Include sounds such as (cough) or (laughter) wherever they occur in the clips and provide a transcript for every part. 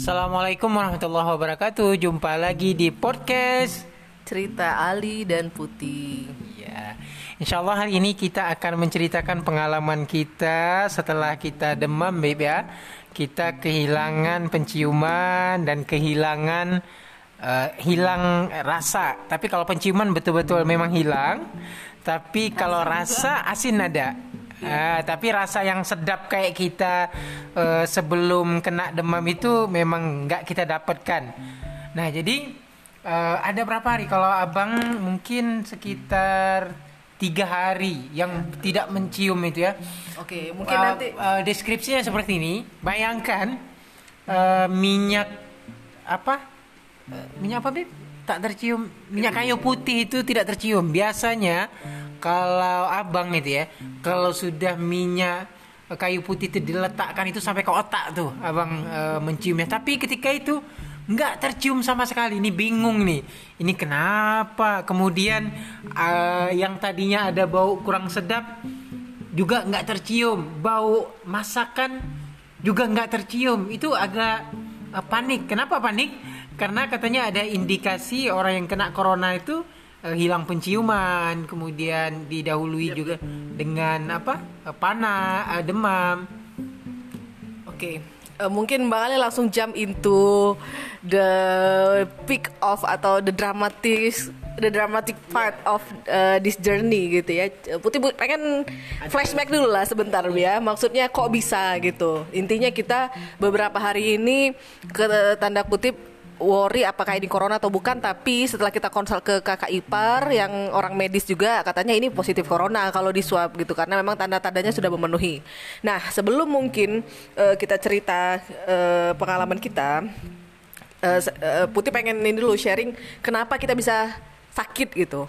Assalamualaikum warahmatullahi wabarakatuh. Jumpa lagi di podcast. Cerita Ali dan Putih. Ya, Insya Allah hari ini kita akan menceritakan pengalaman kita setelah kita demam, Beb ya. Kita kehilangan penciuman dan kehilangan eh, hilang rasa. Tapi kalau penciuman betul-betul memang hilang. Tapi kalau rasa asin ada. Ah, tapi rasa yang sedap kayak kita eh, sebelum kena demam itu memang nggak kita dapatkan. Nah jadi eh, ada berapa hari? Kalau abang mungkin sekitar tiga hari yang tidak mencium itu ya. Oke, mungkin Uh, nanti uh, deskripsinya seperti ini. Bayangkan uh, minyak apa? Uh, minyak apa, Bib? Tak tercium. Minyak kayu putih itu tidak tercium. Biasanya kalau abang itu ya, kalau sudah minyak kayu putih itu diletakkan itu sampai ke otak tuh, abang uh, menciumnya. Tapi ketika itu nggak tercium sama sekali. Ini bingung nih. Ini kenapa? Kemudian uh, yang tadinya ada bau kurang sedap juga nggak tercium bau masakan juga nggak tercium itu agak uh, panik kenapa panik karena katanya ada indikasi orang yang kena corona itu uh, hilang penciuman kemudian didahului juga dengan apa uh, panas uh, demam Oke. Eh, mungkin Bang Ali langsung jump into the peak of atau the dramatic the dramatic part of uh, this journey gitu ya. Putih pengen flashback dulu lah sebentar ya. Maksudnya kok bisa gitu. Intinya kita beberapa hari ini ke tanda kutip worry apakah ini corona atau bukan tapi setelah kita konsul ke kakak ipar yang orang medis juga katanya ini positif corona kalau di swab gitu karena memang tanda-tandanya sudah memenuhi. Nah sebelum mungkin eh, kita cerita eh, pengalaman kita, eh, Putih pengen ini dulu sharing kenapa kita bisa sakit gitu.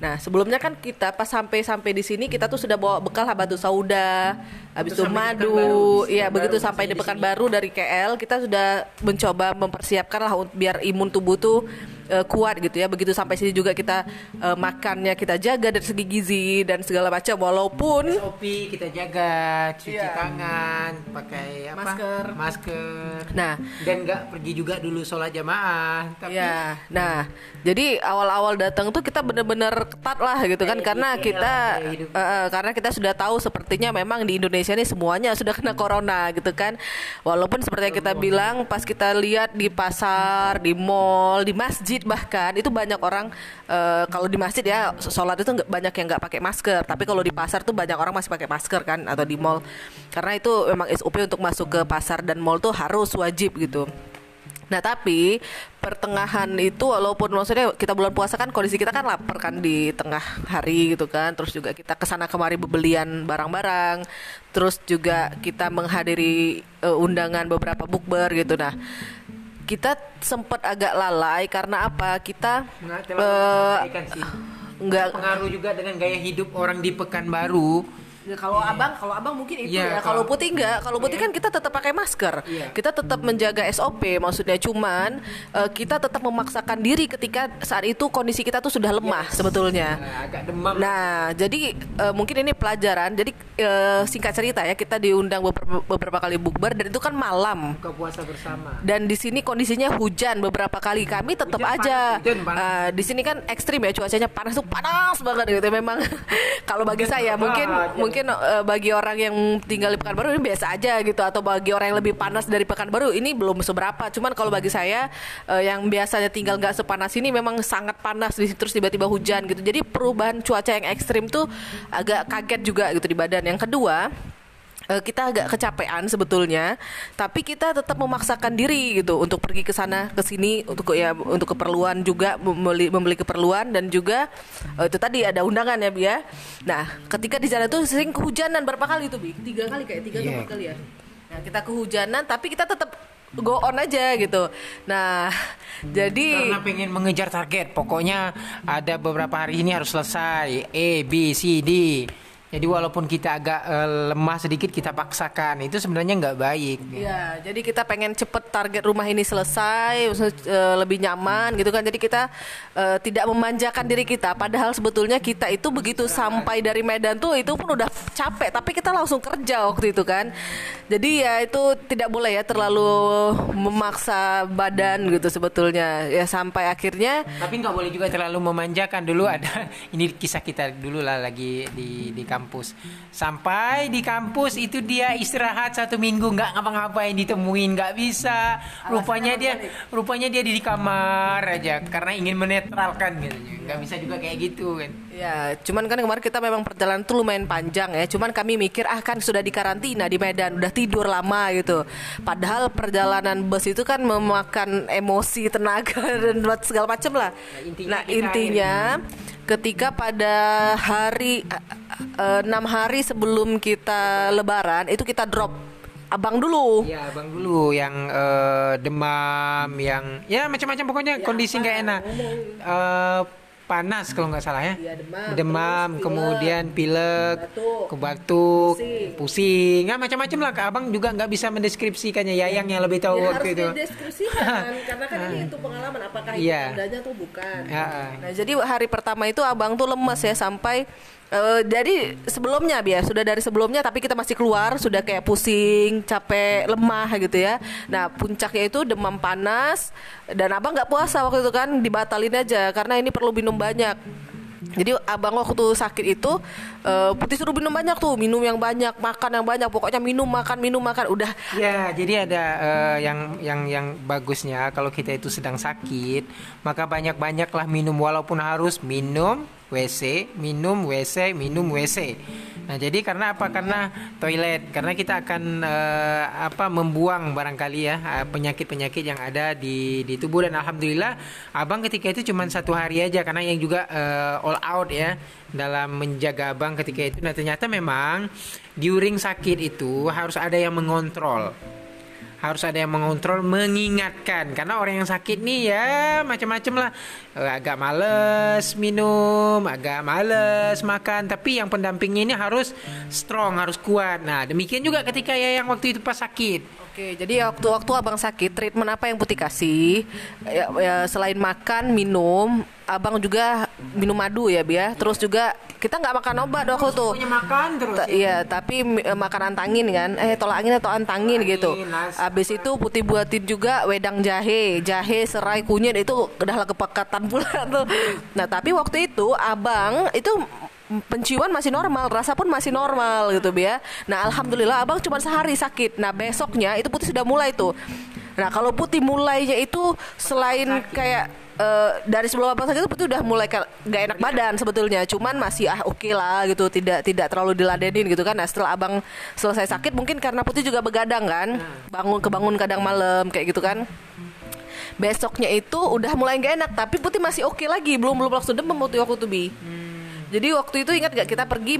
Nah sebelumnya kan kita pas sampai sampai di sini kita tuh sudah bawa bekal habatus sauda, habis Itu madu, iya begitu sampai sampai di. Pekanbaru dari KL kita sudah mencoba mempersiapkan lah biar imun tubuh tuh eh, kuat gitu ya. Begitu sampai sini juga kita eh, makannya kita jaga dari segi gizi dan segala macam. Walaupun SOP kita jaga cuci Iya. tangan pakai apa? Masker. masker. Nah. Dan nggak pergi juga dulu sholat jamaah tapi Ya, nah, jadi awal-awal datang tuh kita bener-bener ketat lah gitu kan, Kayak karena gitu, kita, eh, karena kita sudah tahu sepertinya memang di Indonesia ini semuanya sudah kena corona gitu kan, walaupun seperti yang kita bilang pas kita lihat di pasar, di mall, di masjid bahkan itu banyak orang eh, kalau di masjid ya sholat itu banyak yang nggak pakai masker, tapi kalau di pasar tuh banyak orang masih pakai masker kan atau di mall, karena itu memang SOP untuk masuk ke pasar dan mall tuh harus wajib gitu. Nah tapi pertengahan itu walaupun maksudnya kita bulan puasa kan kondisi kita kan lapar kan di tengah hari gitu kan. Terus juga kita ke sana kemari bebelian barang-barang. Terus juga kita menghadiri eh, undangan beberapa bukber gitu. Nah kita sempat agak lalai karena apa? Kita nggak eh, uh, sih. nggak pengaruh juga dengan gaya hidup orang di Pekanbaru Ya, kalau abang, kalau abang mungkin itu Iya, ya. Kalau putih enggak, kalau putih kan kita tetap pakai masker. Iya. Kita tetap menjaga SOP, maksudnya cuman eh, kita tetap memaksakan diri ketika saat itu kondisi kita tuh sudah lemah sebetulnya. Nah, agak demam Nah, jadi eh, mungkin ini pelajaran. Jadi eh, singkat cerita ya, kita diundang beberapa, beberapa kali bukber dan itu kan malam. buka puasa bersama Dan di sini kondisinya hujan beberapa kali. Kami tetap Hujan aja. panas, hujan panas. eh, di sini kan ekstrim ya cuacanya panas tuh panas banget gitu. Memang (laughs) kalau bagi Hujan saya apa mungkin aja. Mungkin eh, bagi orang yang tinggal di Pekanbaru ini biasa aja gitu atau bagi orang yang lebih panas dari Pekanbaru ini belum seberapa. Cuman kalau bagi saya eh, yang biasanya tinggal nggak sepanas ini memang sangat panas di terus tiba-tiba hujan gitu. Jadi perubahan cuaca yang ekstrim tuh agak kaget juga gitu di badan. Yang kedua eh, kita agak kecapean sebetulnya, tapi kita tetap memaksakan diri gitu untuk pergi ke sana ke sini untuk ya untuk keperluan juga membeli membeli keperluan dan juga eh, itu tadi ada undangan ya Bi ya. Nah, ketika di sana tuh sering kehujanan berapa kali tuh Bi? Tiga kali kayak tiga empat kali ya. Nah, kita kehujanan tapi kita tetap go on aja gitu. Nah, jadi karena pengen mengejar target pokoknya ada beberapa hari ini harus selesai A B C D Jadi walaupun kita agak uh, lemah sedikit kita paksakan itu sebenarnya nggak baik. Iya, jadi kita pengen cepet target rumah ini selesai, uh, lebih nyaman gitu kan. Jadi kita uh, tidak memanjakan diri kita. Padahal sebetulnya kita itu begitu sampai dari Medan tuh itu pun udah capek, tapi kita langsung kerja waktu itu kan. Jadi ya itu tidak boleh ya terlalu memaksa badan gitu sebetulnya. Ya sampai akhirnya. Tapi nggak boleh juga terlalu memanjakan. Dulu ada (laughs) ini kisah kita dulu lah lagi di di kampus. Sampai di kampus itu dia istirahat satu minggu nggak ngapa-ngapain ditemuin nggak bisa. Rupanya dia rupanya dia di kamar aja karena ingin menetralkan gitu. Nggak bisa juga kayak gitu kan. Ya, cuman kan kemarin kita memang perjalanan tuh lumayan panjang ya. Cuman kami mikir ah kan sudah di karantina di Medan, udah tidur lama gitu. Padahal perjalanan bus itu kan memakan emosi, tenaga (laughs) dan buat segala macam lah. Nah, intinya, nah, intinya ketika pada hari eh, enam uh, hari sebelum kita lebaran itu kita drop abang dulu. Iya, abang dulu yang uh, demam, yang ya macam-macam pokoknya ya, kondisi nggak enak. Uh, panas kalau nggak salah ya. ya demam, demam pilek, kemudian pilek, batuk, batuk pusing, pusing. Nah, macam-macam lah. Abang juga nggak bisa mendeskripsikannya. Yayang yang lebih tahu ya, waktu itu. Mendeskripsikan (laughs) karena kan ini itu pengalaman apakah itu ya. tandanya atau bukan. Ya. Nah, jadi hari pertama itu abang tuh lemes ya sampai Uh, jadi sebelumnya biar sudah dari sebelumnya tapi kita masih keluar. Sudah kayak pusing, capek, lemah gitu ya. Nah puncaknya itu demam panas. Dan abang nggak puasa waktu itu kan. Dibatalin aja karena ini perlu minum banyak. Jadi abang waktu sakit itu uh, putih suruh minum banyak tuh, minum yang banyak, makan yang banyak, pokoknya minum makan minum makan. Udah. Ya, jadi ada uh, yang yang yang bagusnya kalau kita itu sedang sakit, maka banyak-banyaklah minum. Walaupun harus minum WC, minum WC, minum WC. Nah, jadi karena apa? Karena toilet, karena kita akan uh, apa membuang barangkali ya eh, penyakit-penyakit yang ada di di tubuh dan alhamdulillah Abang ketika itu cuma satu hari aja karena yang juga uh, all out ya dalam menjaga Abang ketika itu. Nah, ternyata memang during sakit itu harus ada yang mengontrol harus ada yang mengontrol mengingatkan. Karena orang yang sakit nih ya macam-macam lah. Agak males minum agak males makan. Tapi yang pendampingnya ini harus strong harus kuat. Nah demikian juga ketika ya yang waktu itu pas sakit Oke, jadi waktu-waktu abang sakit, treatment apa yang putih kasih? Ya, ya, selain makan, minum, abang juga minum madu ya, Bia. Terus juga kita nggak makan obat waktu tuh. makan terus. Ta ya? Iya, tapi uh, makan antangin kan. Eh, tolak angin atau antangin angin, gitu. Habis itu putih buatin juga wedang jahe, jahe, serai, kunyit itu udah kepekatan pula (laughs) tuh. Nah, tapi waktu itu abang itu penciuman masih normal, rasa pun masih normal gitu ya. Nah alhamdulillah abang cuma sehari sakit. Nah besoknya itu putih sudah mulai tuh. Nah kalau putih mulainya itu selain kayak uh, dari sebelum abang sakit itu putih udah mulai gak enak badan sebetulnya. Cuman masih ah oke okay lah gitu, tidak tidak terlalu diladenin gitu kan. Nah setelah abang selesai sakit mungkin karena putih juga begadang kan, bangun kebangun kadang malam kayak gitu kan besoknya itu udah mulai gak enak tapi putih masih oke okay lagi belum belum langsung demam waktu waktu tuh bi hmm. Jadi waktu itu ingat gak kita pergi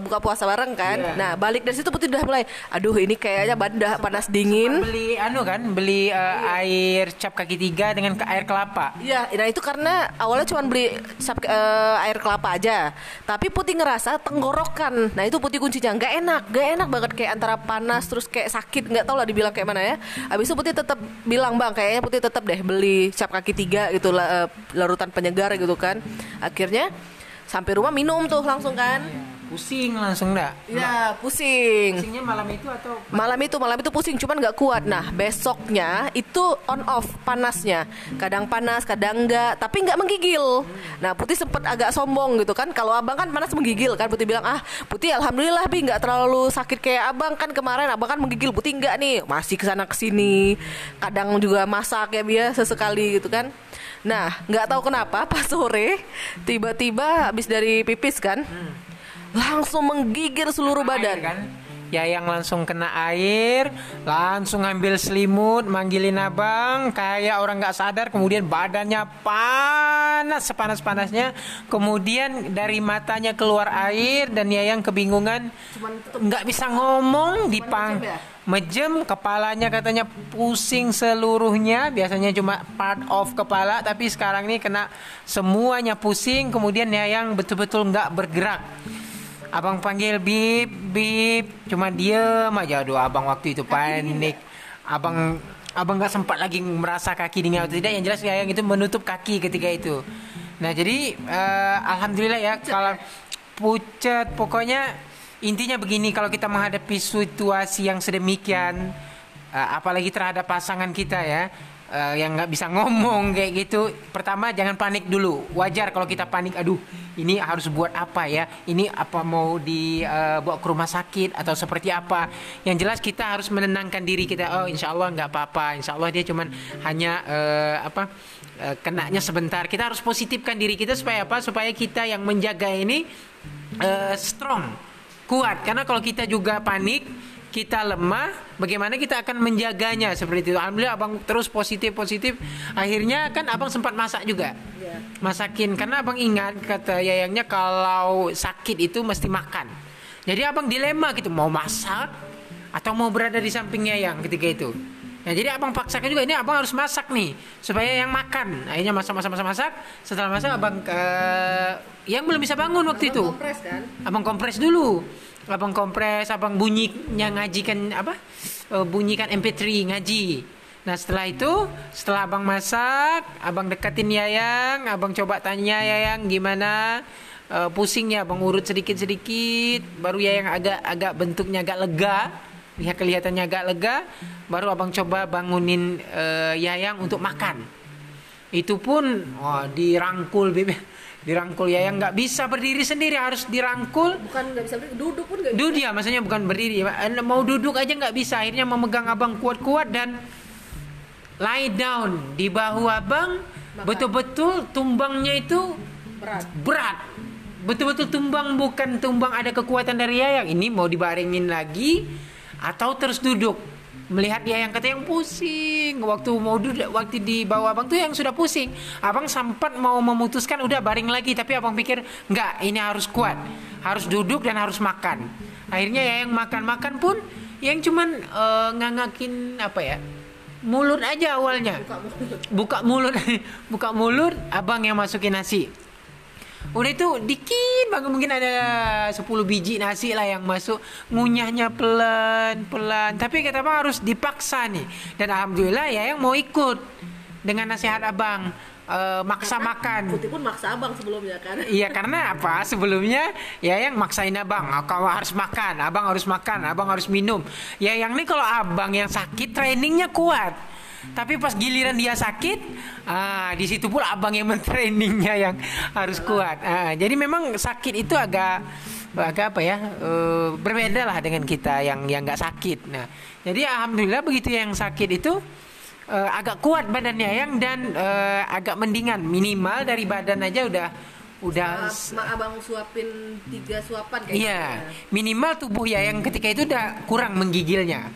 buka puasa bareng kan? Yeah. Nah balik dari situ putih udah mulai, aduh ini kayaknya badan panas dingin. Beli anu kan, beli uh, air cap kaki tiga dengan ke air kelapa. Iya, nah itu karena awalnya cuma beli cap uh, air kelapa aja. Tapi putih ngerasa tenggorokan. Nah itu putih kuncinya nggak enak, nggak enak banget kayak antara panas terus kayak sakit nggak tau lah dibilang kayak mana ya. Abis itu putih tetap bilang bang kayaknya putih tetap deh beli cap kaki tiga gitu uh, larutan penyegar gitu kan. Akhirnya sampai rumah minum tuh langsung kan pusing langsung enggak? Iya, pusing. Pusingnya malam itu atau malam itu malam itu pusing cuman nggak kuat. Nah, besoknya itu on off panasnya. Kadang panas, kadang enggak, tapi nggak menggigil. Nah, Putih sempet agak sombong gitu kan. Kalau Abang kan panas menggigil kan. Putih bilang, "Ah, Putih alhamdulillah Bi nggak terlalu sakit kayak Abang kan kemarin. Abang kan menggigil, Putih enggak nih. Masih ke sana ke sini. Kadang juga masak ya biasa sesekali gitu kan." Nah, nggak tahu kenapa (laughs) pas sore tiba-tiba habis dari pipis kan, hmm. langsung menggigir seluruh badan. kan? Ya yang langsung kena air, langsung ambil selimut, manggilin abang, kayak orang nggak sadar, kemudian badannya panas sepanas-panasnya, kemudian dari matanya keluar air dan ya yang kebingungan, nggak bisa ngomong, dipang, ya? Mejem kepalanya katanya pusing seluruhnya biasanya cuma part of kepala tapi sekarang ini kena semuanya pusing kemudian ya yang betul-betul nggak bergerak Abang panggil bib, bib, cuma diem aja. Aduh, abang waktu itu panik. Abang abang nggak sempat lagi merasa kaki dingin atau tidak. Yang jelas Yayang itu menutup kaki ketika itu. Nah, jadi eh, alhamdulillah ya kalau pucat pokoknya intinya begini kalau kita menghadapi situasi yang sedemikian eh, apalagi terhadap pasangan kita ya eh, yang nggak bisa ngomong kayak gitu pertama jangan panik dulu. Wajar kalau kita panik aduh ini harus buat apa ya? Ini apa mau dibawa ke rumah sakit atau seperti apa? Yang jelas kita harus menenangkan diri kita. Oh insya Allah nggak apa-apa. Insya Allah dia cuman hanya eh, apa eh, kenanya sebentar. Kita harus positifkan diri kita supaya apa? Supaya kita yang menjaga ini eh, strong kuat. Karena kalau kita juga panik kita lemah bagaimana kita akan menjaganya? Seperti itu. Alhamdulillah abang terus positif positif. Akhirnya kan abang sempat masak juga. Iya. masakin. Karena abang ingat kata yayangnya kalau sakit itu mesti makan. Jadi abang dilema gitu mau masak atau mau berada di samping yayang ketika itu Nah, jadi abang paksakan juga ini abang harus masak nih supaya yang makan. Akhirnya masak masak masak masak. Setelah masak abang eh, yang belum bisa bangun waktu itu. Kompres kan? Abang kompres dulu. Abang kompres, abang bunyinya ngajikan apa? Eh, bunyikan MP3 ngaji. Nah setelah itu, setelah abang masak, abang deketin Yayang, abang coba tanya Yayang gimana eh, pusingnya, abang urut sedikit-sedikit, baru Yayang agak agak bentuknya agak lega, lihat kelihatannya agak lega, baru abang coba bangunin eh, Yayang untuk makan. Itu pun oh, dirangkul Bib. Dirangkul Yayang nggak bisa berdiri sendiri harus dirangkul Bukan nggak bisa berdiri, duduk pun nggak. Duduk dia maksudnya bukan berdiri Eh, Mau duduk aja nggak bisa Akhirnya memegang abang kuat-kuat dan Lie down di bahu abang Betul-betul tumbangnya itu Berat. berat Betul-betul tumbang bukan tumbang ada kekuatan dari Yayang Ini mau dibaringin lagi Atau terus duduk. Melihat Yayang kata yang pusing. Waktu mau duduk Waktu di bawah abang tuh yang sudah pusing. Abang sempat mau memutuskan Udah baring lagi. Tapi abang pikir Enggak ini harus kuat. Harus duduk dan harus makan. Akhirnya Yayang makan-makan pun Yang cuman eh, nganggakin Apa ya Mulut aja awalnya. Buka mulut. buka mulut. (laughs) Buka mulut abang yang masukin nasi udah itu dikit banget mungkin ada 10 biji nasi lah yang masuk. Ngunyahnya pelan pelan. Tapi kata abang harus dipaksa nih. Dan alhamdulillah ya yang mau ikut dengan nasihat abang eh, maksa makan. Putih pun maksa abang sebelumnya kan. (laughs) Iya karena apa? Sebelumnya ya yang maksain abang "Ah, kau harus makan abang harus makan abang harus minum. Ya yang ini kalau abang yang sakit trainingnya kuat tapi pas giliran dia sakit ah di situ pula abang yang mentrainingnya yang harus kuat. Ah, jadi memang sakit itu agak agak apa ya eh, berbeda lah dengan kita yang yang nggak sakit. Nah jadi alhamdulillah begitu yang sakit itu eh, agak kuat badannya yang dan eh, agak mendingan. Minimal dari badan aja udah udah Ma, ma abang suapin tiga suapan kayak iya gitu. minimal tubuh ya yang ketika itu udah kurang menggigilnya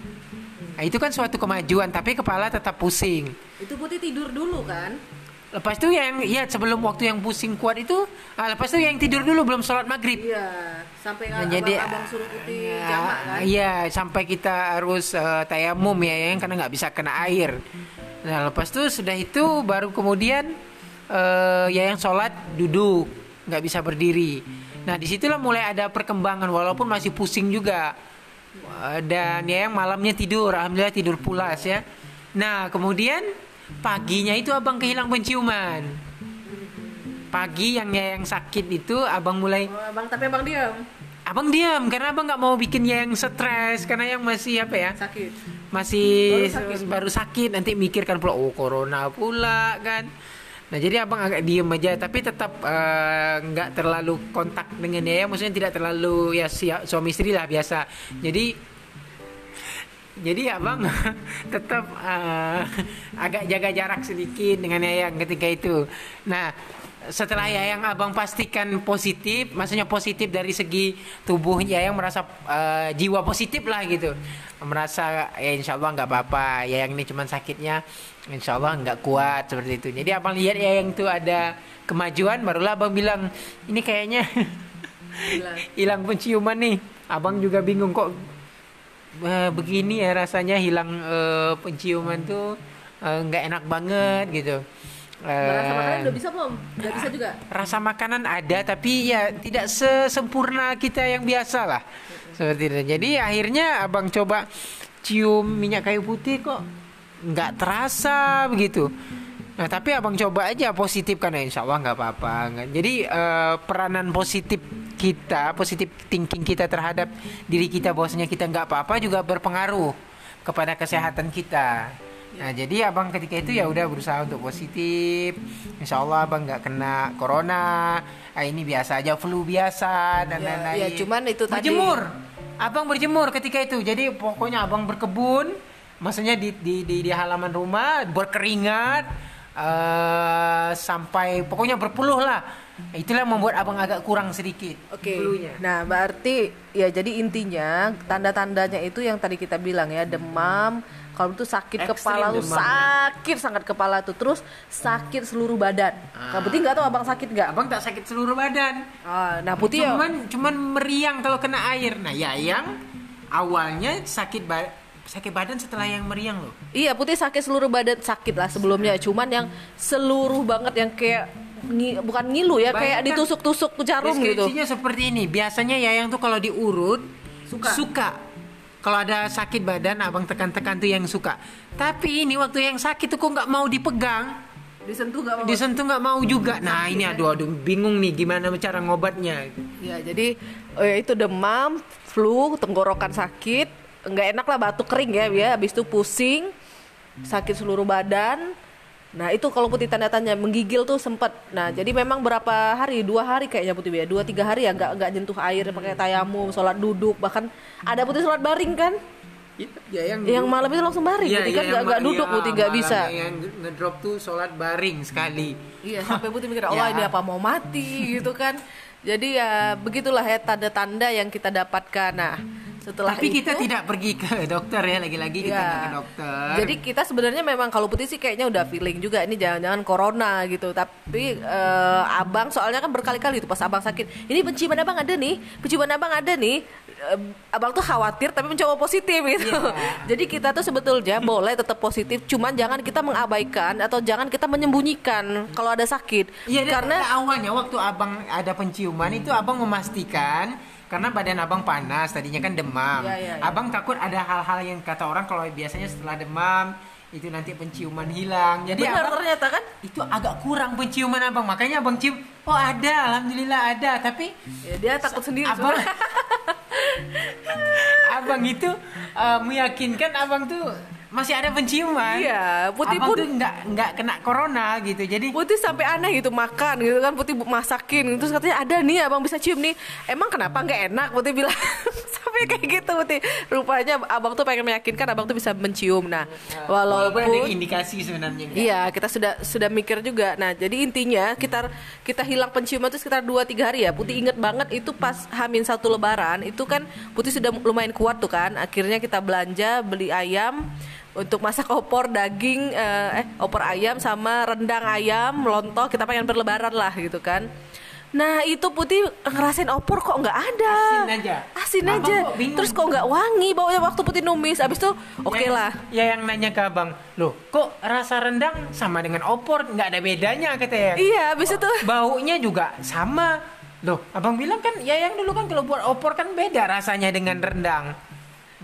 nah, itu kan suatu kemajuan tapi kepala tetap pusing Itu putih tidur dulu kan? lepas itu yang ya sebelum waktu yang pusing kuat itu ah, lepas itu yang tidur dulu belum sholat maghrib Iya. Sampai Nah, abang, jadi abang suruh putih ya, jamak kan? Iya, sampai kita harus eh, tayamum ya, yang karena nggak bisa kena air. Nah, lepas itu sudah itu baru kemudian eh, ya yang sholat duduk, nggak bisa berdiri. Nah, di situlah mulai ada perkembangan walaupun masih pusing juga. Dan ya yang malamnya tidur, alhamdulillah tidur pulas ya. Nah, kemudian paginya itu abang kehilang penciuman. Pagi yang ya yang sakit itu abang mulai Oh, abang tapi abang diam. Abang diam karena abang nggak mau bikin yang stres karena yang masih apa ya Sakit. masih Baru sakit. baru sakit nanti mikirkan pula oh corona pula kan. Nah jadi abang agak diem aja tapi tetap eh, nggak terlalu kontak dengan dia maksudnya tidak terlalu ya si, suami istri lah biasa. Jadi jadi abang (laughs) tetap eh, agak jaga jarak sedikit dengan Yayang ketika itu. Nah setelah Yayang abang pastikan positif, maksudnya positif dari segi tubuh Yayang merasa eh, jiwa positif lah gitu, merasa ya insya Allah nggak apa-apa. Yayang ini cuma sakitnya, insya Allah nggak kuat seperti itu. Jadi abang lihat Yayang tuh ada kemajuan, barulah abang bilang ini kayaknya Hilang. (laughs) penciuman nih. Abang juga bingung kok eh, begini ya rasanya hilang eh, penciuman tuh nggak enak banget gitu. Rasa Eh, makanan udah bisa belum? Udah bisa juga. rasa makanan ada tapi ya tidak sesempurna kita yang biasa lah. Seperti itu. Jadi akhirnya abang coba cium minyak kayu putih kok nggak terasa begitu. Nah tapi abang coba aja positif karena insya Allah nggak apa-apa. Jadi eh, peranan positif kita positif thinking kita terhadap diri kita bahwasanya kita nggak apa-apa juga berpengaruh kepada kesehatan kita Nah jadi abang ketika itu ya udah berusaha untuk positif, insya Allah abang nggak kena corona, ah, ini biasa aja flu biasa dan Ya, lain-lain. ya, cuman itu tadi- berjemur, abang berjemur ketika itu, jadi pokoknya abang berkebun, maksudnya di di di, di halaman rumah berkeringat eh, sampai pokoknya berpeluh lah. Itulah membuat abang agak kurang sedikit. Oke. flunya. Nah, berarti ya jadi intinya tanda-tandanya itu yang tadi kita bilang ya, demam, kalau itu sakit Ekstrim kepala tuh sakit sangat kepala tuh, terus sakit seluruh badan. Nah, putih nggak tahu abang sakit nggak? Abang tak sakit seluruh badan. Ah, nah putih ya. cuman cuman meriang kalau kena air. Nah, ya yang awalnya sakit ba- sakit badan setelah yang meriang loh. Iya putih sakit seluruh badan sakit lah sebelumnya, cuman yang seluruh banget yang kayak ngi- bukan ngilu ya, kayak Bayangkan ditusuk-tusuk jarum gitu. Deskripsinya seperti ini. Biasanya Yayang tuh kalau diurut Suka. Kalau ada sakit badan, abang tekan-tekan tuh yang suka. Tapi ini waktu yang sakit tuh kok nggak mau dipegang, Disentuh nggak apa-apa. disentuh nggak mau juga. Nah ini aduh aduh bingung nih gimana cara ngobatnya. Ya, jadi ya, itu demam, flu, tenggorokan sakit, nggak enak lah batuk kering ya, ya. Habis itu pusing, sakit seluruh badan. Nah itu kalau putih tanda tanya menggigil tuh sempet. Nah jadi memang berapa hari, dua hari kayaknya putih ya, dua tiga hari ya nggak nggak nyentuh air pakai tayamum, sholat duduk, bahkan ada putih sholat baring kan? Yayang Yang malam itu langsung baring, Iya, putih iya, kan nggak yang nggak duduk, iya, putih nggak bisa. Yang ngedrop tuh sholat baring sekali. Iya sampai putih mikir (laughs) Allah Ya. ini apa mau mati gitu kan. Jadi ya begitulah ya tanda-tanda yang kita dapatkan. Nah setelah Tapi kita itu- tidak pergi ke dokter ya lagi-lagi kita nggak ke dokter. Jadi kita sebenarnya memang kalau putih sih kayaknya udah feeling juga ini jangan-jangan corona gitu. Tapi eh, abang soalnya kan berkali-kali itu pas abang sakit. Ini penciuman abang ada nih, penciuman abang ada nih. Eh, abang tuh khawatir tapi mencoba positif gitu. Iya. (laughs) Jadi kita tuh sebetulnya boleh tetap positif, cuman jangan kita mengabaikan atau jangan kita menyembunyikan kalau ada sakit. Karena karena awalnya waktu abang ada penciuman itu abang memastikan karena badan abang panas tadinya kan demam. Iya, iya, iya. Abang takut ada hal-hal yang kata orang kalau biasanya setelah demam itu nanti penciuman hilang. Jadi benar abang ternyata kan itu agak kurang penciuman abang. Makanya abang cium, oh ada, alhamdulillah ada. Tapi ya, dia takut sendiri abang, (laughs) abang itu eh, meyakinkan abang tuh masih ada penciuman. Iya, putih abang pun- tuh nggak nggak kena corona gitu. Jadi Putih sampai aneh gitu makan gitu kan Putih masakin terus katanya ada nih abang bisa cium nih emang kenapa nggak enak Putih bilang (laughs) sampai kayak gitu Putih rupanya abang tuh pengen meyakinkan abang tuh bisa mencium nah walaupun ada indikasi sebenarnya. Iya, kita sudah sudah mikir juga. Nah, jadi intinya kita kita hilang penciuman itu sekitar 2-3 hari ya. Putih inget banget itu pas Hamin satu Lebaran itu kan Putih sudah lumayan kuat tuh kan. Akhirnya kita belanja beli ayam untuk masak opor daging eh, eh opor ayam sama rendang ayam lontong kita pengen berlebaran lah gitu kan. Nah itu putih ngerasain opor kok nggak ada. Asin aja. Asin Abang aja. kok bingung. Terus kok nggak wangi baunya waktu putih numis. Abis itu oke Yang- lah. Ya yang nanya ke abang, loh kok rasa rendang sama dengan opor nggak ada bedanya katanya. Iya, abis itu Baunya juga sama. Loh, abang bilang kan ya yang dulu kan kalau buat opor kan beda rasanya dengan rendang.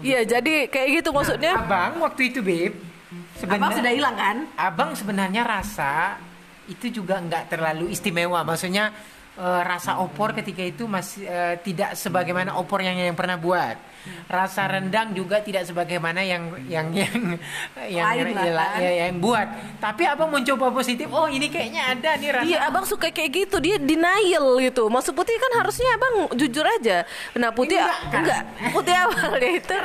Iya, jadi kayak gitu maksudnya. Abang waktu itu beb, Abang sudah hilang kan? Abang sebenarnya rasa itu juga nggak terlalu istimewa. Maksudnya eh, rasa opor ketika itu masih eh, tidak sebagaimana opor yang yang pernah buat. Rasa rendang juga tidak sebagaimana yang yang yang (laughs) yang Lain lah, yang, kan? ya, yang buat. Tapi abang mencoba positif. Oh ini kayaknya ada nih rasa. Iya, abang suka kayak gitu. Dia denial gitu. Maksud putih kan harusnya abang jujur aja. Nah, putih Enggak, kan? enggak. Putih awalnya itu.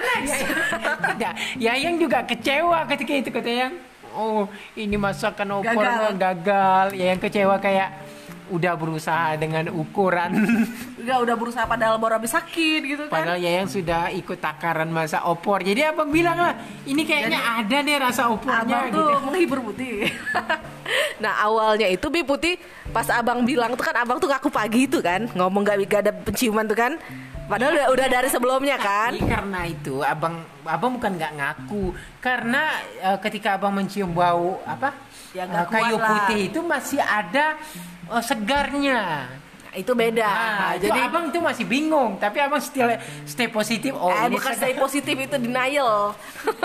tidak. Ya yang juga kecewa ketika itu kata yang oh ini masakan opor Gagal. gagal. Ya yang kecewa kayak udah berusaha dengan ukuran (laughs) Enggak udah berusaha padahal baru habis sakit gitu kan. Padahal ya yang sudah ikut takaran masa opor. Jadi abang bilang lah, ini kayaknya ada deh rasa opornya Abang gitu. tuh menghibur putih. (laughs) nah awalnya itu bi putih pas abang bilang tuh kan abang tuh ngaku pagi itu kan ngomong gak, gak ada penciuman tuh kan. Padahal udah, udah dari sebelumnya kan. Karena itu abang abang bukan nggak ngaku karena eh, ketika abang mencium bau apa Ya, eh, kayu lah. putih itu masih ada eh, segarnya. Nah, itu beda. Nah, jadi jadi abang itu masih bingung tapi abang still stay positif. Oh eh, bukan stay positif itu denial.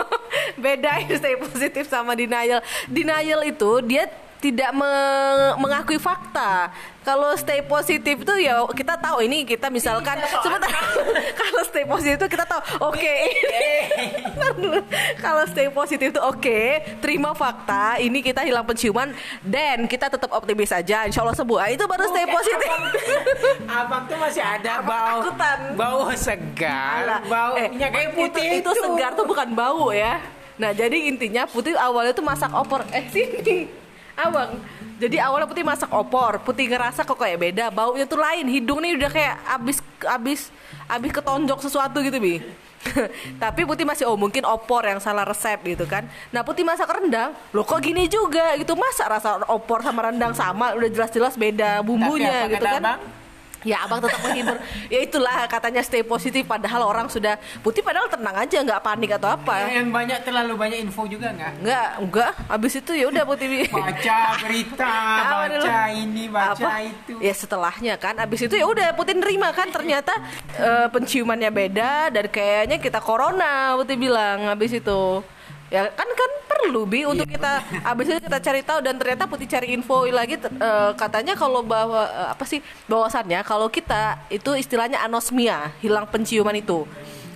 (laughs) Beda itu stay positif sama denial. Denial itu dia tidak me- mengakui fakta. Kalau stay positif itu ya kita tahu ini kita misalkan sebentar. (laughs) Kalau stay positif itu kita tahu oke. Dulu. (laughs) Kalau stay positif itu oke, terima fakta, ini kita hilang penciuman dan kita tetap optimis aja, insya Allah sembuh. Ah, Itu baru stay positif. Abang, abang tuh masih ada Abang bau takutan. bau segar, Alah. bau Eh, minyak kayu putih itu, itu segar tuh bukan bau ya. Nah jadi intinya Putih awalnya tuh masak opor. Eh sini, abang. Jadi awalnya Putih masak opor. Putih ngerasa kok kayak beda. Baunya tuh lain. Hidung nih udah kayak abis abis abis ketonjok sesuatu gitu bi. (laughs) Tapi Putih masih oh mungkin opor yang salah resep gitu kan. Nah Putih masak rendang, loh kok gini juga gitu masa rasa opor sama rendang sama udah jelas-jelas beda bumbunya apa gitu kan. abang? Ya abang tetap menghibur Ya itulah katanya stay positif Padahal orang sudah Putih padahal tenang aja nggak panik atau apa Yang banyak terlalu banyak info juga nggak? Enggak, enggak. Habis itu ya udah Putih Baca berita, (laughs) dulu? baca ini, baca Apa? itu. Ya setelahnya kan Habis itu ya udah Putih nerima kan Ternyata eh, penciumannya beda Dan kayaknya kita corona Putih bilang habis itu Ya kan kan perlu bi untuk Iya. kita habis itu kita cari tahu dan ternyata putih cari info lagi eh, katanya kalau bahwa eh, apa sih bahwasannya kalau kita itu istilahnya anosmia hilang penciuman itu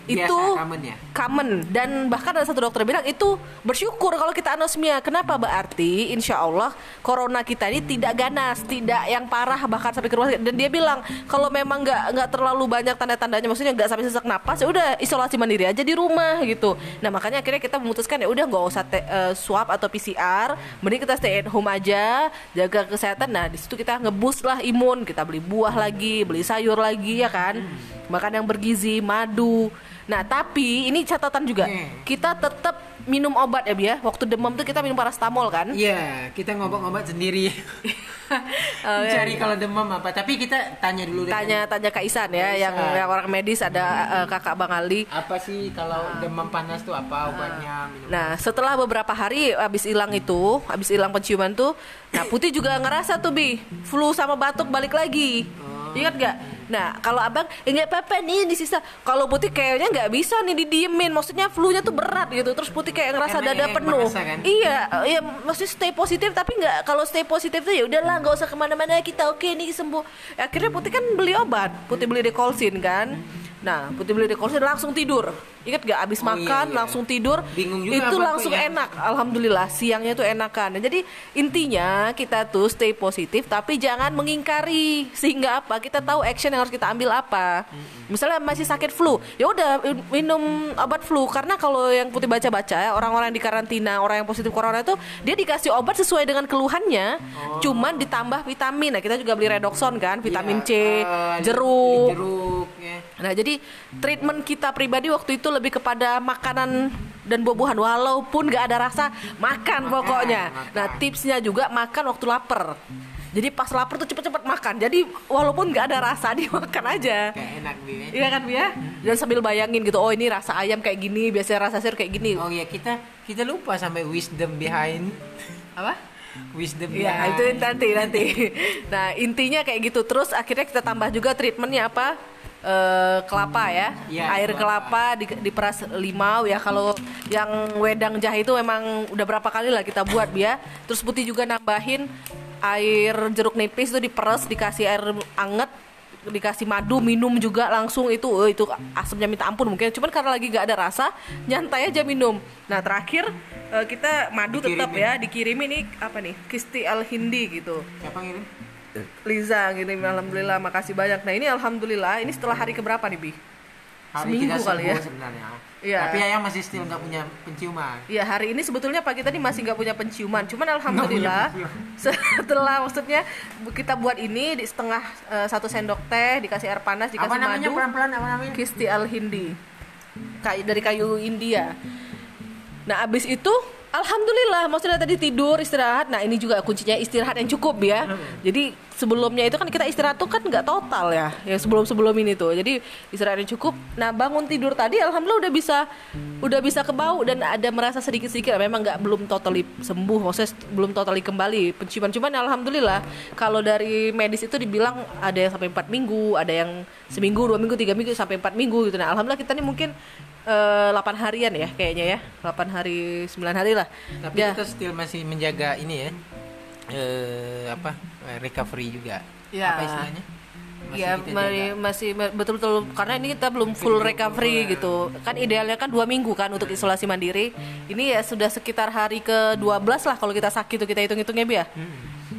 Biasa, itu common ya? common. Dan bahkan ada satu dokter bilang itu bersyukur kalau kita anosmia. Kenapa? Berarti insya Allah corona kita ini tidak ganas tidak yang parah bahkan sampai ke rumah sakit. Dan dia bilang kalau memang nggak nggak terlalu banyak tanda-tandanya maksudnya nggak sampai sesak napas ya udah isolasi mandiri aja di rumah gitu. Nah makanya akhirnya kita memutuskan ya udah nggak usah te- eh, swab atau PCR mending kita stay at home aja jaga kesehatan. Nah di situ kita ngebus lah imun kita beli buah lagi beli sayur lagi ya kan. Makan yang bergizi madu Nah, tapi ini catatan juga. Hmm. Kita tetap minum obat ya, Bi ya. Waktu demam tuh kita minum parastamol kan? Iya, kita ngobat-ngobat sendiri. (laughs) (laughs) Oh, iya. Cari kalau demam apa. Tapi kita tanya dulu deh. Tanya tanya Kak Isan ya, Kak yang yang orang medis ada eh, Kakak Bang Ali. Apa sih kalau demam panas tuh apa obatnya? Minum. Nah, setelah beberapa hari habis hilang itu, habis hilang penciuman tuh, nah Putih juga ngerasa tuh Bi, flu sama batuk balik lagi. Ingat gak? Nah, kalau abang, ya nggak apa-apa nih di sisa. Kalau Putih kayaknya nggak bisa nih didiemin. Maksudnya flu-nya tuh berat gitu. Terus Putih kayak ngerasa Karena dada penuh. merasa kan? Iya, iya, maksudnya stay positif tapi nggak. Kalau stay positif tuh ya udahlah, nggak usah ke mana-mana. Kita oke nih sembuh. Akhirnya Putih kan beli obat. Putih beli dekolsin kan. Nah, Putih beli dekolsin langsung tidur. Ingat gak? Abis Oh, iya, makan iya. langsung tidur. Bingung juga itu langsung ya. enak. Alhamdulillah siangnya tuh enakan. Nah, jadi intinya kita tuh stay positif tapi jangan mengingkari sehingga apa? Kita tahu action yang harus kita ambil apa. Misalnya masih sakit flu, ya udah minum obat flu karena kalau yang putih baca-baca ya orang-orang yang di karantina, orang yang positif corona itu dia dikasih obat sesuai dengan keluhannya, cuman ditambah vitamin. Nah, kita juga beli redoxon kan, vitamin Iya, C, eh, jeruk. Jeruk ya. Nah, jadi treatment kita pribadi waktu itu lebih kepada makanan dan buah-buahan walaupun gak ada rasa makan, pokoknya. Nah, tipsnya juga makan waktu lapar. Jadi pas lapar tuh cepet-cepet makan. Jadi walaupun gak ada rasa (laughs) dimakan aja. Kayak enak ya. Iya kan Bia? Dan sambil bayangin gitu, oh ini rasa ayam kayak gini, biasanya rasa sayur kayak gini. Oh iya kita kita lupa sampai wisdom behind (laughs) Apa? wisdom behind. itu nanti nanti. (laughs) Nah intinya kayak gitu. Terus akhirnya kita tambah juga treatmentnya apa? Eh, kelapa ya, Iya, air kelapa. kelapa di, diperas limau ya. Kalau yang wedang jahe itu memang udah berapa kali lah kita buat ya. Terus putih juga nambahin air jeruk nipis itu diperes, dikasih air anget, dikasih madu, minum juga langsung itu, eh, itu asamnya minta ampun mungkin. Cuman karena lagi gak ada rasa, nyantai aja minum. Nah terakhir eh, kita madu tetap Dikirimin. ya dikirim ini apa nih Kisti Al Hindi gitu Siapa ngirim? Liza gitu alhamdulillah makasih banyak nah ini alhamdulillah ini setelah hari keberapa nih bi Hari Seminggu kali ya? sebenarnya. Iya. Tapi ayah masih still nggak punya penciuman. ya hari ini sebetulnya pagi tadi masih nggak punya penciuman cuman alhamdulillah (laughs) setelah maksudnya kita buat ini di setengah eh, satu sendok teh dikasih air panas dikasih Apa namanya madu pelan-pelan apa namanya? Kisti Al Hindi kayu dari kayu India nah abis itu Alhamdulillah, maksudnya tadi tidur istirahat. Nah ini juga kuncinya istirahat yang cukup ya. Jadi sebelumnya itu kan kita istirahat tuh kan nggak total ya, ya sebelum sebelum ini tuh. Jadi istirahat yang cukup. Nah bangun tidur tadi, alhamdulillah udah bisa, udah bisa kebau dan ada merasa sedikit sedikit. Memang nggak belum totally sembuh, maksudnya belum totally kembali penciuman. Cuman alhamdulillah kalau dari medis itu dibilang ada yang sampai empat minggu, ada yang seminggu, dua minggu, tiga minggu sampai empat minggu gitu. Nah alhamdulillah kita nih mungkin eh, 8 harian ya kayaknya ya 8 hari 9 hari lah Tapi ya kita still masih menjaga ini ya. Eh apa? eh, Recovery juga. Ya. Apa istilahnya? Masih ya mari- masih betul-betul karena ini kita belum full recovery gitu kan idealnya kan dua minggu kan untuk isolasi mandiri ini ya sudah sekitar hari ke 12 lah kalau kita sakit tuh kita hitung-hitungnya Bi, ya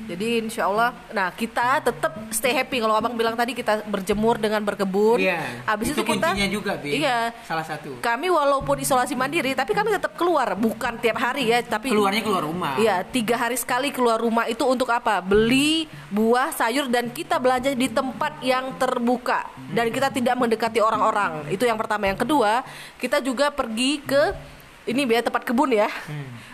jadi insya Allah nah kita tetap stay happy kalau abang bilang tadi kita berjemur dengan berkebun Iya. habis itu, kita kuncinya juga, Bi. iya Salah satu. kami walaupun isolasi mandiri tapi kami tetap keluar bukan tiap hari ya tapi Keluarnya keluar rumah. Iya, tiga hari sekali keluar rumah itu untuk apa? Beli buah, sayur dan kita belanja di tempat yang terbuka dan kita tidak mendekati orang-orang. Itu yang pertama. Yang kedua, kita juga pergi ke ini biar tempat kebun ya.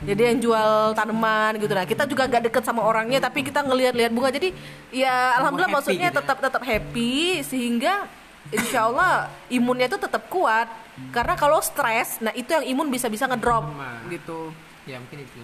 Jadi yang jual tanaman gitu nah. Kita juga nggak deket sama orangnya tapi kita ngelihat-lihat bunga. Jadi ya alhamdulillah happy maksudnya gitu tetap tetap happy sehingga insya Allah imunnya itu tetap kuat. Karena kalau stres, nah itu yang imun bisa-bisa ngedrop Nah. gitu. Ya mungkin itu.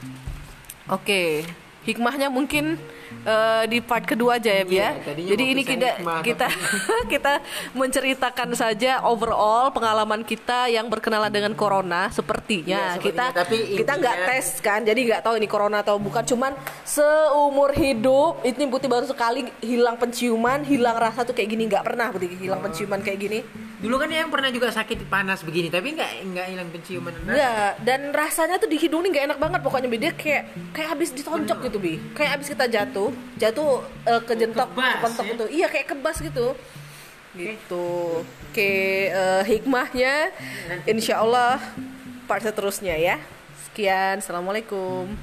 Oke, hikmahnya mungkin eh, di part kedua aja ya, Bia. Iya, tadinya Jadi ini kita hikmah, kita (laughs) kita menceritakan saja overall pengalaman kita yang berkenalan dengan corona sepertinya. Iya, kita sepertinya. Tapi kita nggak intinya- tes kan, jadi nggak tahu ini corona atau bukan. Cuman seumur hidup ini Putih baru sekali hilang penciuman, hilang rasa tuh kayak gini nggak pernah Putih hilang penciuman kayak gini. Dulu kan yang pernah juga sakit panas begini, tapi nggak nggak hilang penciuman. Enggak, dan rasanya tuh di hidung nih nggak enak banget pokoknya Bi. Dia kayak kayak habis ditonjok gitu Bi. Kayak habis kita jatuh, jatuh eh, ke jentok, kebas, ke pentok ya? gitu. Iya, kayak kebas gitu. Gitu. Oke, eh, hikmahnya insya Allah part seterusnya ya. Sekian, assalamualaikum.